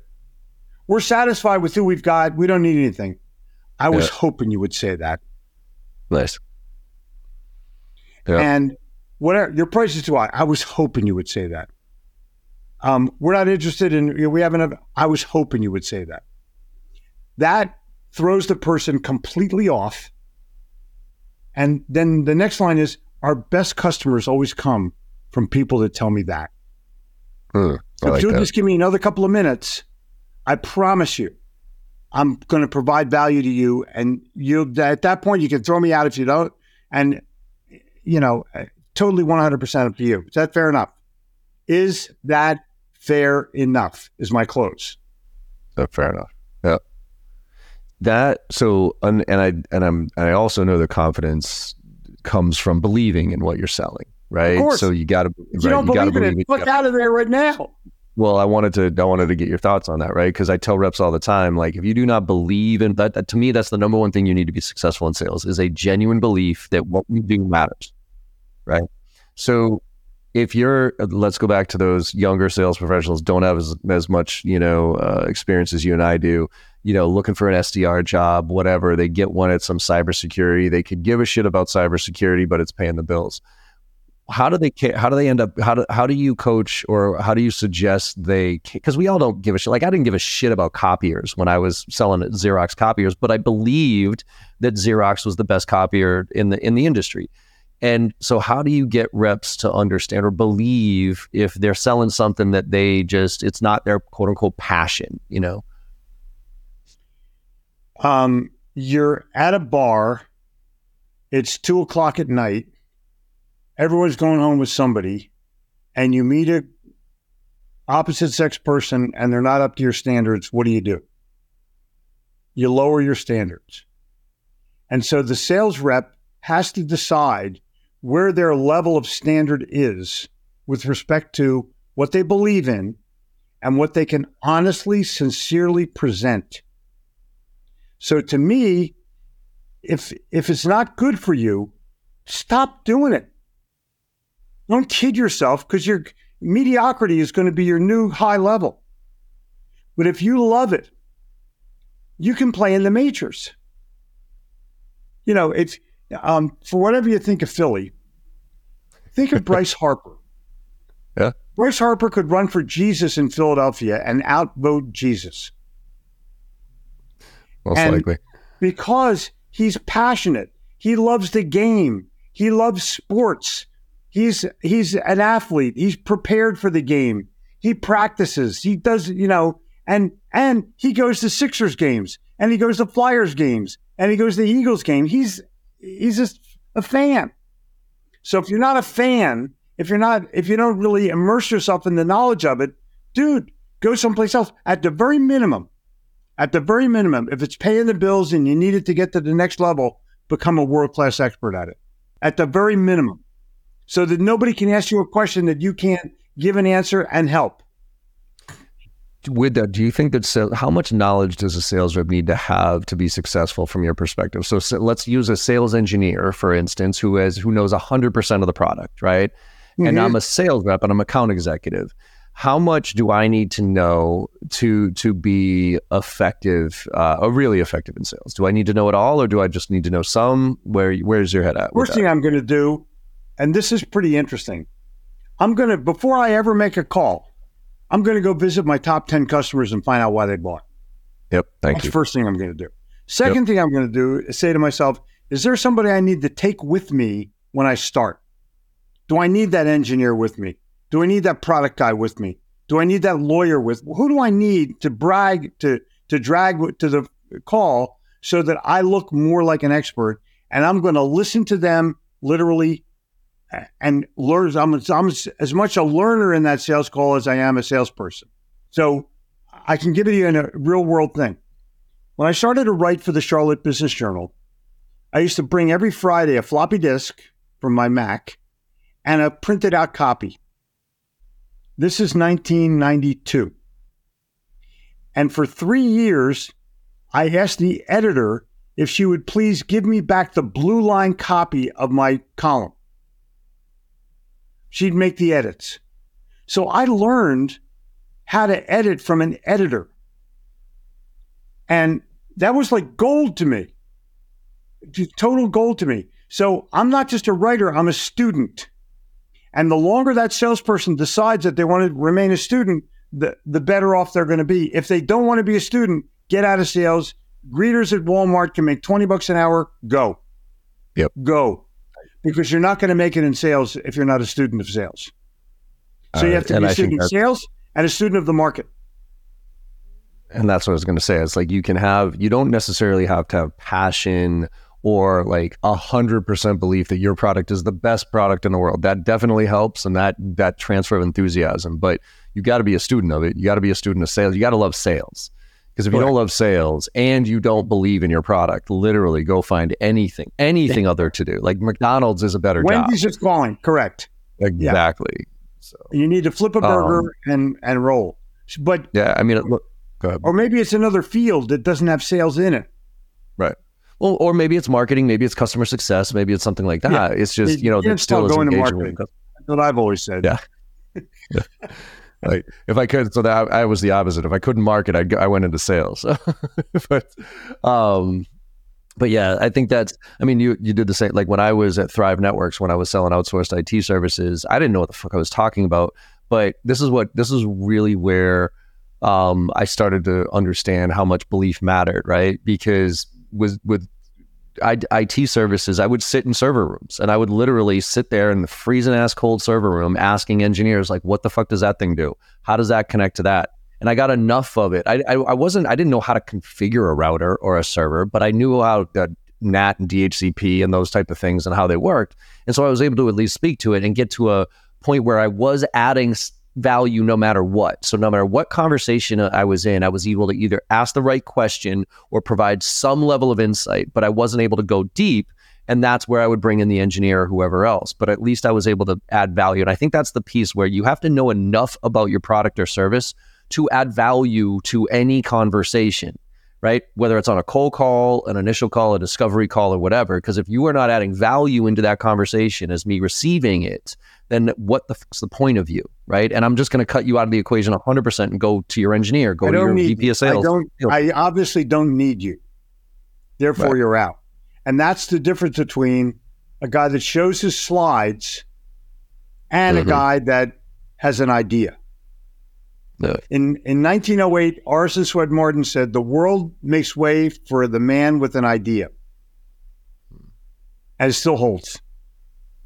We're satisfied with who we've got. We don't need anything. I was yeah. hoping you would say that. Nice. Yeah. And whatever your price is too high. I was hoping you would say that. Um, we're not interested in. You know, we haven't. I was hoping you would say that. That throws the person completely off. And then the next line is our best customers always come from people that tell me that. Hmm, so like if you'll that. just give me another couple of minutes, I promise you, I'm going to provide value to you. And you at that point, you can throw me out if you don't. And, you know, totally 100% up to you. Is that fair enough? Is that fair enough? Is my close. That fair enough. That so and, and I and I'm and I also know the confidence comes from believing in what you're selling, right? So you got to right, you don't you believe, believe it. Look out of there right now. Well, I wanted to I wanted to get your thoughts on that, right? Because I tell reps all the time, like if you do not believe in that, that, to me, that's the number one thing you need to be successful in sales is a genuine belief that what you do matters, right? So if you're let's go back to those younger sales professionals don't have as, as much you know uh, experience as you and I do you know, looking for an SDR job, whatever. They get one at some cybersecurity. They could give a shit about cybersecurity, but it's paying the bills. How do they how do they end up how do how do you coach or how do you suggest they because we all don't give a shit like I didn't give a shit about copiers when I was selling Xerox copiers but I believed that Xerox was the best copier in the in the industry and so how do you get reps to understand or believe if they're selling something that they just it's not their quote unquote passion you know um, you're at a bar. It's two o'clock at night. Everyone's going home with somebody, and you meet a opposite sex person, and they're not up to your standards. What do you do? You lower your standards, and so the sales rep has to decide where their level of standard is with respect to what they believe in and what they can honestly, sincerely present so to me, if if it's not good for you, stop doing it. Don't kid yourself because your mediocrity is going to be your new high level. But if you love it, you can play in the majors. You know, it's um, for whatever you think of Philly. Think of Bryce Harper. Yeah. Bryce Harper could run for Jesus in Philadelphia and outvote Jesus most and likely. Because he's passionate. He loves the game. He loves sports. He's he's an athlete. He's prepared for the game. He practices. He does, you know, and and he goes to Sixers games and he goes to Flyers games and he goes to the Eagles game. He's he's just a fan. So if you're not a fan, if you're not if you don't really immerse yourself in the knowledge of it, dude, go someplace else. At the very minimum, at the very minimum, if it's paying the bills and you need it to get to the next level, become a world class expert at it. At the very minimum. so that nobody can ask you a question that you can't give an answer and help. With that, do you think that sales, how much knowledge does a sales rep need to have to be successful from your perspective? So, so let's use a sales engineer, for instance, who has who knows hundred percent of the product, right? Mm-hmm. And I'm a sales rep and I'm account executive. How much do I need to know to to be effective, uh, or really effective in sales? Do I need to know it all, or do I just need to know some? Where where's your head at? First thing I'm going to do, and this is pretty interesting. I'm going to before I ever make a call, I'm going to go visit my top 10 customers and find out why they bought. Yep. Thank That's you. first thing I'm going to do. Second yep. thing I'm going to do is say to myself, is there somebody I need to take with me when I start? Do I need that engineer with me? Do I need that product guy with me? Do I need that lawyer with who do I need to brag to to drag to the call so that I look more like an expert and I'm going to listen to them literally and learn. I'm, I'm as much a learner in that sales call as I am a salesperson. So I can give you a real world thing. When I started to write for the Charlotte Business Journal, I used to bring every Friday a floppy disk from my Mac and a printed out copy. This is 1992. And for three years, I asked the editor if she would please give me back the blue line copy of my column she'd make the edits. So I learned how to edit from an editor. And that was like gold to me, total gold to me. So I'm not just a writer, I'm a student. And the longer that salesperson decides that they want to remain a student, the, the better off they're going to be. If they don't want to be a student, get out of sales. Greeters at Walmart can make 20 bucks an hour. Go. Yep. Go because you're not going to make it in sales if you're not a student of sales. So you uh, have to be a student of sales and a student of the market. And that's what I was going to say. It's like you can have, you don't necessarily have to have passion or like a hundred percent belief that your product is the best product in the world. That definitely helps, and that that transfer of enthusiasm. But you got to be a student of it. You got to be a student of sales. You got to love sales. Because if Correct. you don't love sales and you don't believe in your product, literally go find anything, anything other to do. Like McDonald's is a better Wendy's job. Wendy's is calling. Correct. Exactly. Yeah. So you need to flip a burger um, and and roll. But yeah, I mean, look. Or maybe it's another field that doesn't have sales in it. Right. Well, or maybe it's marketing, maybe it's customer success, maybe it's something like that. Yeah. It's just you know, it's still going to marketing. That's what I've always said. Yeah. yeah. like if I could, so that I, I, was the opposite. If I couldn't market, I I went into sales. but, um, but yeah, I think that's. I mean, you you did the same. Like when I was at Thrive Networks, when I was selling outsourced IT services, I didn't know what the fuck I was talking about. But this is what this is really where um, I started to understand how much belief mattered, right? Because with with IT services, I would sit in server rooms and I would literally sit there in the freezing ass cold server room asking engineers, like, what the fuck does that thing do? How does that connect to that? And I got enough of it. I, I, I wasn't, I didn't know how to configure a router or a server, but I knew how the NAT and DHCP and those type of things and how they worked. And so I was able to at least speak to it and get to a point where I was adding value no matter what. So no matter what conversation I was in, I was able to either ask the right question or provide some level of insight, but I wasn't able to go deep. And that's where I would bring in the engineer or whoever else. But at least I was able to add value. And I think that's the piece where you have to know enough about your product or service to add value to any conversation, right? Whether it's on a cold call, an initial call, a discovery call, or whatever. Because if you are not adding value into that conversation as me receiving it, then what the fuck's the point of you, right? And I'm just going to cut you out of the equation 100% and go to your engineer, go to your need, VP of sales. I, don't, I obviously don't need you. Therefore, right. you're out. And that's the difference between a guy that shows his slides and mm-hmm. a guy that has an idea. In in 1908, Orison Swett Marden said, "The world makes way for the man with an idea," hmm. and it still holds.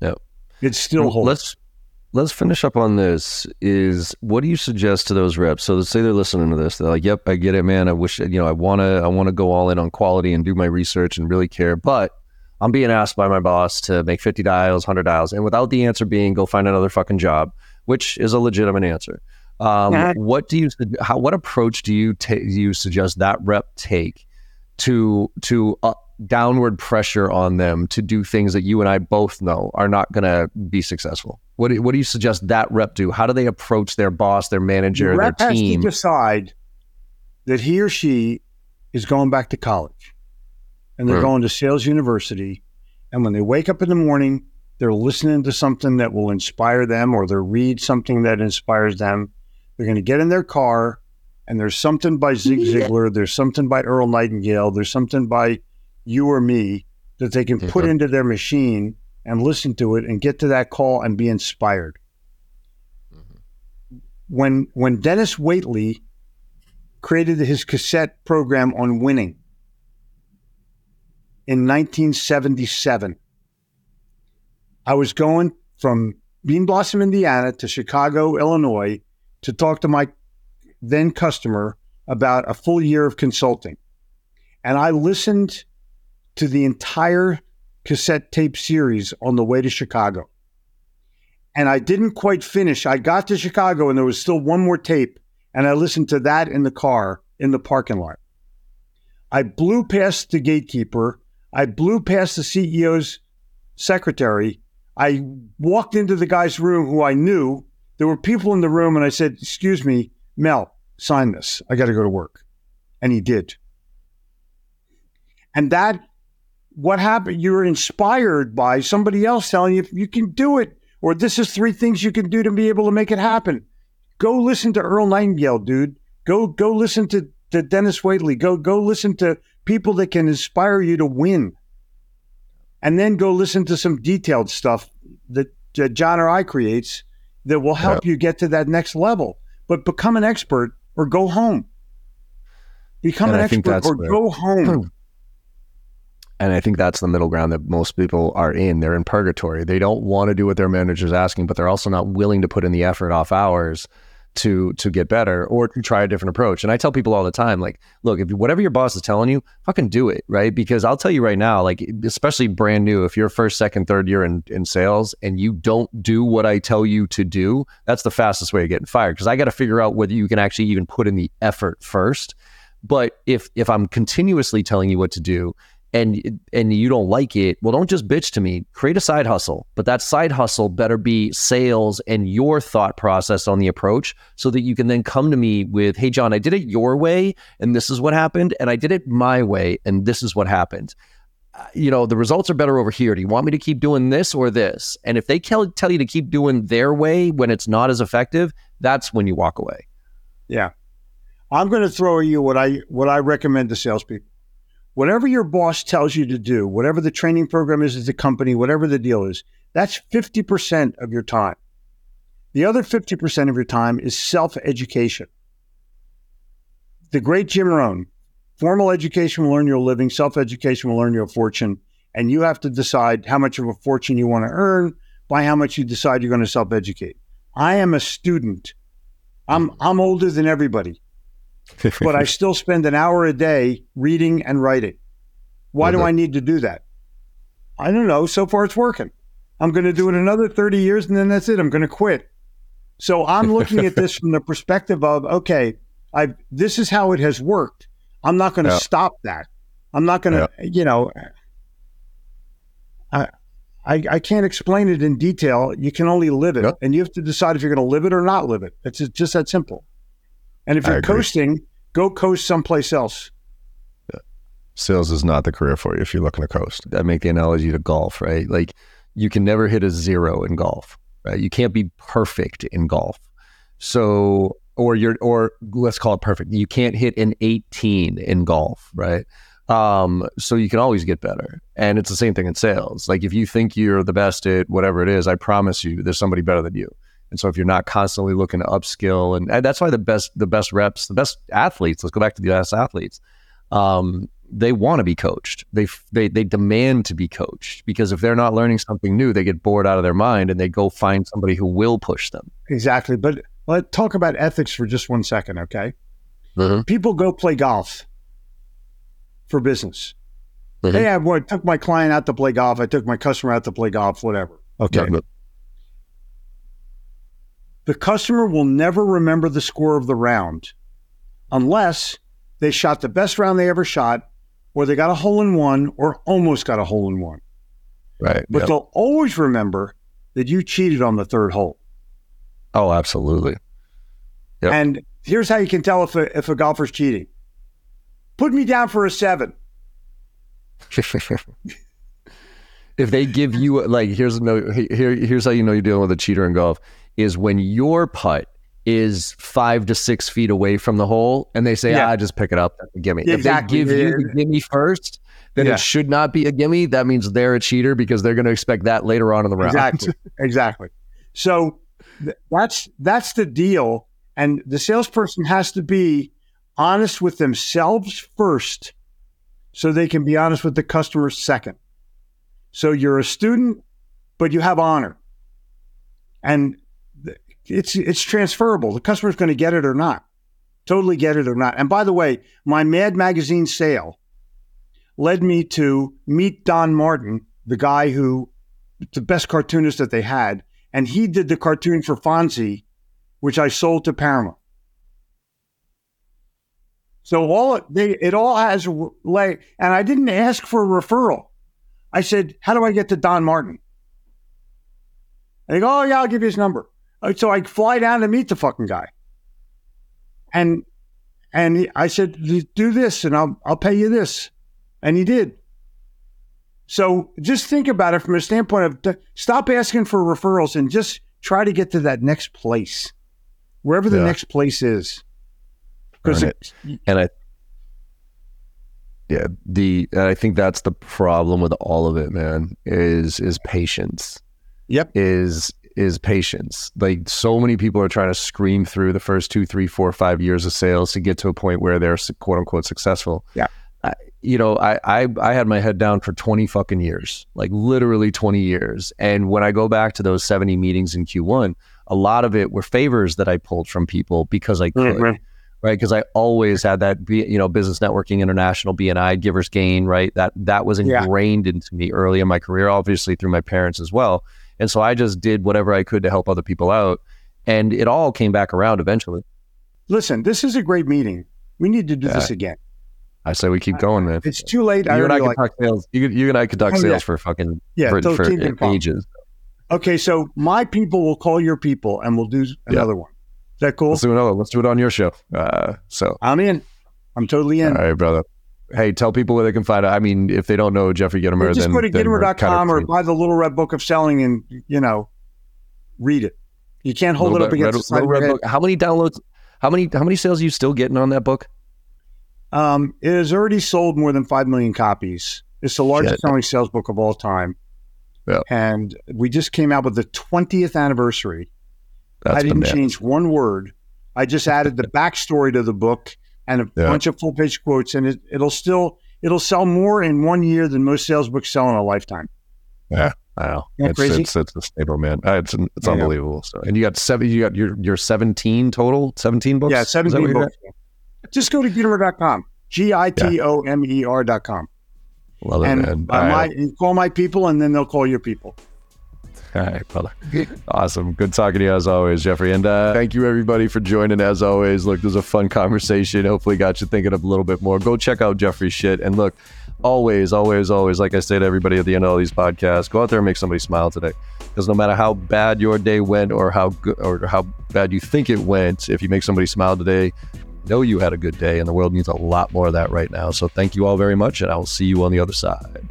Yep. It still well, holds. Let's let's finish up on this. Is what do you suggest to those reps? So let's say they're listening to this. They're like, "Yep, I get it, man. I wish you know I want to I want to go all in on quality and do my research and really care, but." I'm being asked by my boss to make 50 dials, 100 dials, and without the answer being go find another fucking job, which is a legitimate answer. Um, yeah. What do you how what approach do you take? You suggest that rep take to to uh, downward pressure on them to do things that you and I both know are not going to be successful? What do, what do you suggest that rep do? How do they approach their boss, their manager, the rep their team? has to decide that he or she is going back to college and they're Right. going to sales university. And when they wake up in the morning, they're listening to something that will inspire them or they read something that inspires them. They're going to get in their car and there's something by Zig Ziglar, there's something by Earl Nightingale, there's something by you or me that they can put Mhm. into their machine and listen to it and get to that call and be inspired. When when Dennis Waitley created his cassette program on winning in 1977. I was going from Bean Blossom, Indiana to Chicago, Illinois to talk to my then customer about a full year of consulting. And I listened to the entire cassette tape series on the way to Chicago. And I didn't quite finish. I got to Chicago and there was still one more tape and I listened to that in the car in the parking lot. I blew past the gatekeeper. I blew past the CEO's secretary. I walked into the guy's room who I knew. There were people in the room, and I said, Excuse me, Mel, sign this. I got to go to work. And he did. And that, what happened? You were inspired by somebody else telling you you can do it, or this is three things you can do to be able to make it happen go listen to Earl Nightingale, dude. Go go listen to, to Dennis Waitley. Go go listen to people that can inspire you to win. And then go listen to some detailed stuff that uh, John or I creates that will help you get to that next level. But become an expert or go home. Become And an I expert or where- go home. Oh. And I think that's the middle ground that most people are in. They're in purgatory. They don't want to do what their manager's asking, but they're also not willing to put in the effort off hours to to get better or to try a different approach. And I tell people all the time, like, look, if whatever your boss is telling you, fucking do it, right? Because I'll tell you right now, like, especially brand new, if you're first, second, third year in, in sales and you don't do what I tell you to do, that's the fastest way of getting fired. Because I got to figure out whether you can actually even put in the effort first. But if if I'm continuously telling you what to do and and you don't like it, well, don't just bitch to me. Create a side hustle, but that side hustle better be sales and your thought process on the approach, so that you can then come to me with, "Hey, John, I did it your way, and this is what happened, and I did it my way, and this is what happened." Uh, You know, the results are better over here. Do you want me to keep doing this or this? And if they tell, tell you to keep doing their way when it's not as effective, that's when you walk away. Yeah. I'm going to throw you what I what I recommend to salespeople. Whatever your boss tells you to do, whatever the training program is at the company, whatever the deal is, that's 50% of your time. The other 50% of your time is self education. The great Jim Rohn formal education will earn you a living, self education will earn you a fortune. And you have to decide how much of a fortune you want to earn by how much you decide you're going to self educate. I am a student. I'm, I'm older than everybody but I still spend an hour a day reading and writing. Why do Mhm. I need to do that? I don't know. So far, it's working. I'm going to do it another 30 years and then that's it. I'm going to quit. So I'm looking at this from the perspective of okay, I this is how it has worked. I'm not going to Yeah. stop that. I'm not going to, you know, I, I I can't explain it in detail. You can only live it, Yeah. and you have to decide if you're going to live it or not live it. It's just that simple. And if you're coasting, go coast someplace else. sales is not the career for you if you're looking to coast. I make the analogy to golf, right? Like you can never hit a zero in golf, right? You can't be perfect in golf. So, or you're, or let's call it perfect. You can't hit an 18 in golf, right? Um, so you can always get better. And it's the same thing in sales. Like if you think you're the best at whatever it is, I promise you there's somebody better than you. And so if you're not constantly looking to upskill and, and that's why the best the best reps, the best athletes, let's go back to the best athletes. Um, they want to be coached. They, they they demand to be coached because if they're not learning something new, they get bored out of their mind and they go find somebody who will push them. Exactly. But let's talk about ethics for just one second, okay? People go play golf for business. Mhm. Hey, I took my client out to play golf. I took my customer out to play golf, whatever. Okay. Yeah. The customer will never remember the score of the round unless they shot the best round they ever shot or they got a hole in one or almost got a hole in one. Right. But Yep. they'll always remember that you cheated on the third hole. Oh, absolutely. Yep. And here's how you can tell if a, if a golfer's cheating. Put me down for a seven. if they give you like here's no here here's how you know you're dealing with a cheater in golf is when your putt is five to six feet away from the hole and they say Yeah. ah just pick it up that's a gimme Exactly. if they give you the gimme first then Yeah. it should not be a gimme that means they're a cheater because they're going to expect that later on in the round Exactly. exactly. So th- that's that's the deal. And the salesperson has to be honest with themselves first so they can be honest with the customer second. So you're a student, but you have honor. And it's it's transferable. The customer's going to get it or not. Totally get it or not. And by the way, my Mad Magazine sale led me to meet Don Martin, the guy who the best cartoonist that they had, and he did the cartoon for Fonzie, which I sold to Paramount. So all they it all has like, and I didn't ask for a referral. I said, "How do I get to Don Martin?" And they go, "Oh yeah, I'll give you his number." Uh, So I fly down to meet the fucking guy, and and he, I said, "Do this, and I'll I'll pay you this," and he did. So just think about it from a standpoint of t- stop asking for referrals and just try to get to that next place, wherever the Yeah. next place is. Because Earn and I, yeah, the and I think that's the problem with all of it, man. Is is patience. Yep. Is is patience. Like so many people are trying to scream through the first two, three, four, five years of sales to get to a point where they're quote unquote successful. Yeah. I, you know, I, I I had my head down for twenty fucking years, like literally twenty years. And when I go back to those seventy meetings in Q1, a lot of it were favors that I pulled from people because I could Mhm. right? Because I always had that, you know, business networking, international, BNI, givers gain, right? That that was Yeah. ingrained into me early in my career, obviously through my parents as well. And so I just did whatever I could to help other people out, and it all came back around eventually. listen, this is a great meeting. We need to do Yeah. this again. I say we keep going, man. It's too late. I you and I could like. talk sales. You, you and I could talk Oh, yeah. sales for fucking Yeah, for, for team ping pong. ages. Okay, so my people will call your people, and we'll do another one. Is that cool? Let's do another. Let's do it on your show. Uh, so I'm in. I'm totally in. all right, brother. Hey, tell people where they can find it. I mean, if they don't know Jeffrey Gitomer, Yeah, just then go to Gitomer.com kind of- or buy the Little Red Book of Selling and, you know, read it. You can't hold Little it up Red- against Red- the Little Red. Book. How many downloads? How many how many sales are you still getting on that book? Um, it has already sold more than 5 million copies. It's the largest Shit. selling sales book of all time. Yeah. And we just came out with the 20th anniversary. That's I didn't bananas. change one word. I just added the backstory to the book and a Yeah. bunch of full page quotes, and it, it'll still it'll sell more in one year than most sales books sell in a lifetime. Yeah. Wow, Isn't that it's, crazy? it's it's a staple, man. Uh, It's it's I know. unbelievable. So, and you got seven. You got your your seventeen total. Seventeen books. Yeah, Is that what 17 you got? books. Just go to Gitomer.com. G I T O M E R.com. Love it, And man. uh, my, call my people, and then they'll call your people. All right, brother. Awesome. Good talking to you as always, Jeffrey. And uh, thank you everybody for joining as always. Look, there's a fun conversation. Hopefully got you thinking a little bit more. Go check out Jeffrey's shit. And look, always, always, always, like I say to everybody at the end of all these podcasts, go out there and make somebody smile today. Because no matter how bad your day went or how good or how bad you think it went, if you make somebody smile today, know you had a good day. And the world needs a lot more of that right now. So thank you all very much, and I will see you on the other side.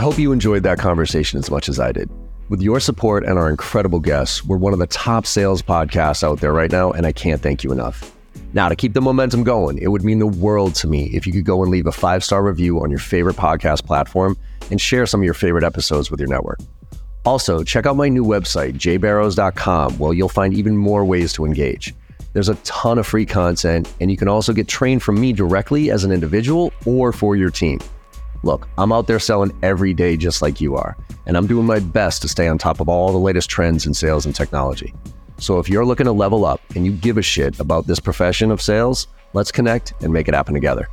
I hope you enjoyed that conversation as much as I did. With your support and our incredible guests, we're one of the top sales podcasts out there right now, and I can't thank you enough. Now, to keep the momentum going, it would mean the world to me if you could go and leave a five star review on your favorite podcast platform and share some of your favorite episodes with your network. Also, check out my new website, jbarrows.com, where you'll find even more ways to engage. There's a ton of free content, and you can also get trained from me directly as an individual or for your team. Look, I'm out there selling every day just like you are, and I'm doing my best to stay on top of all the latest trends in sales and technology. So if you're looking to level up and you give a shit about this profession of sales, let's connect and make it happen together.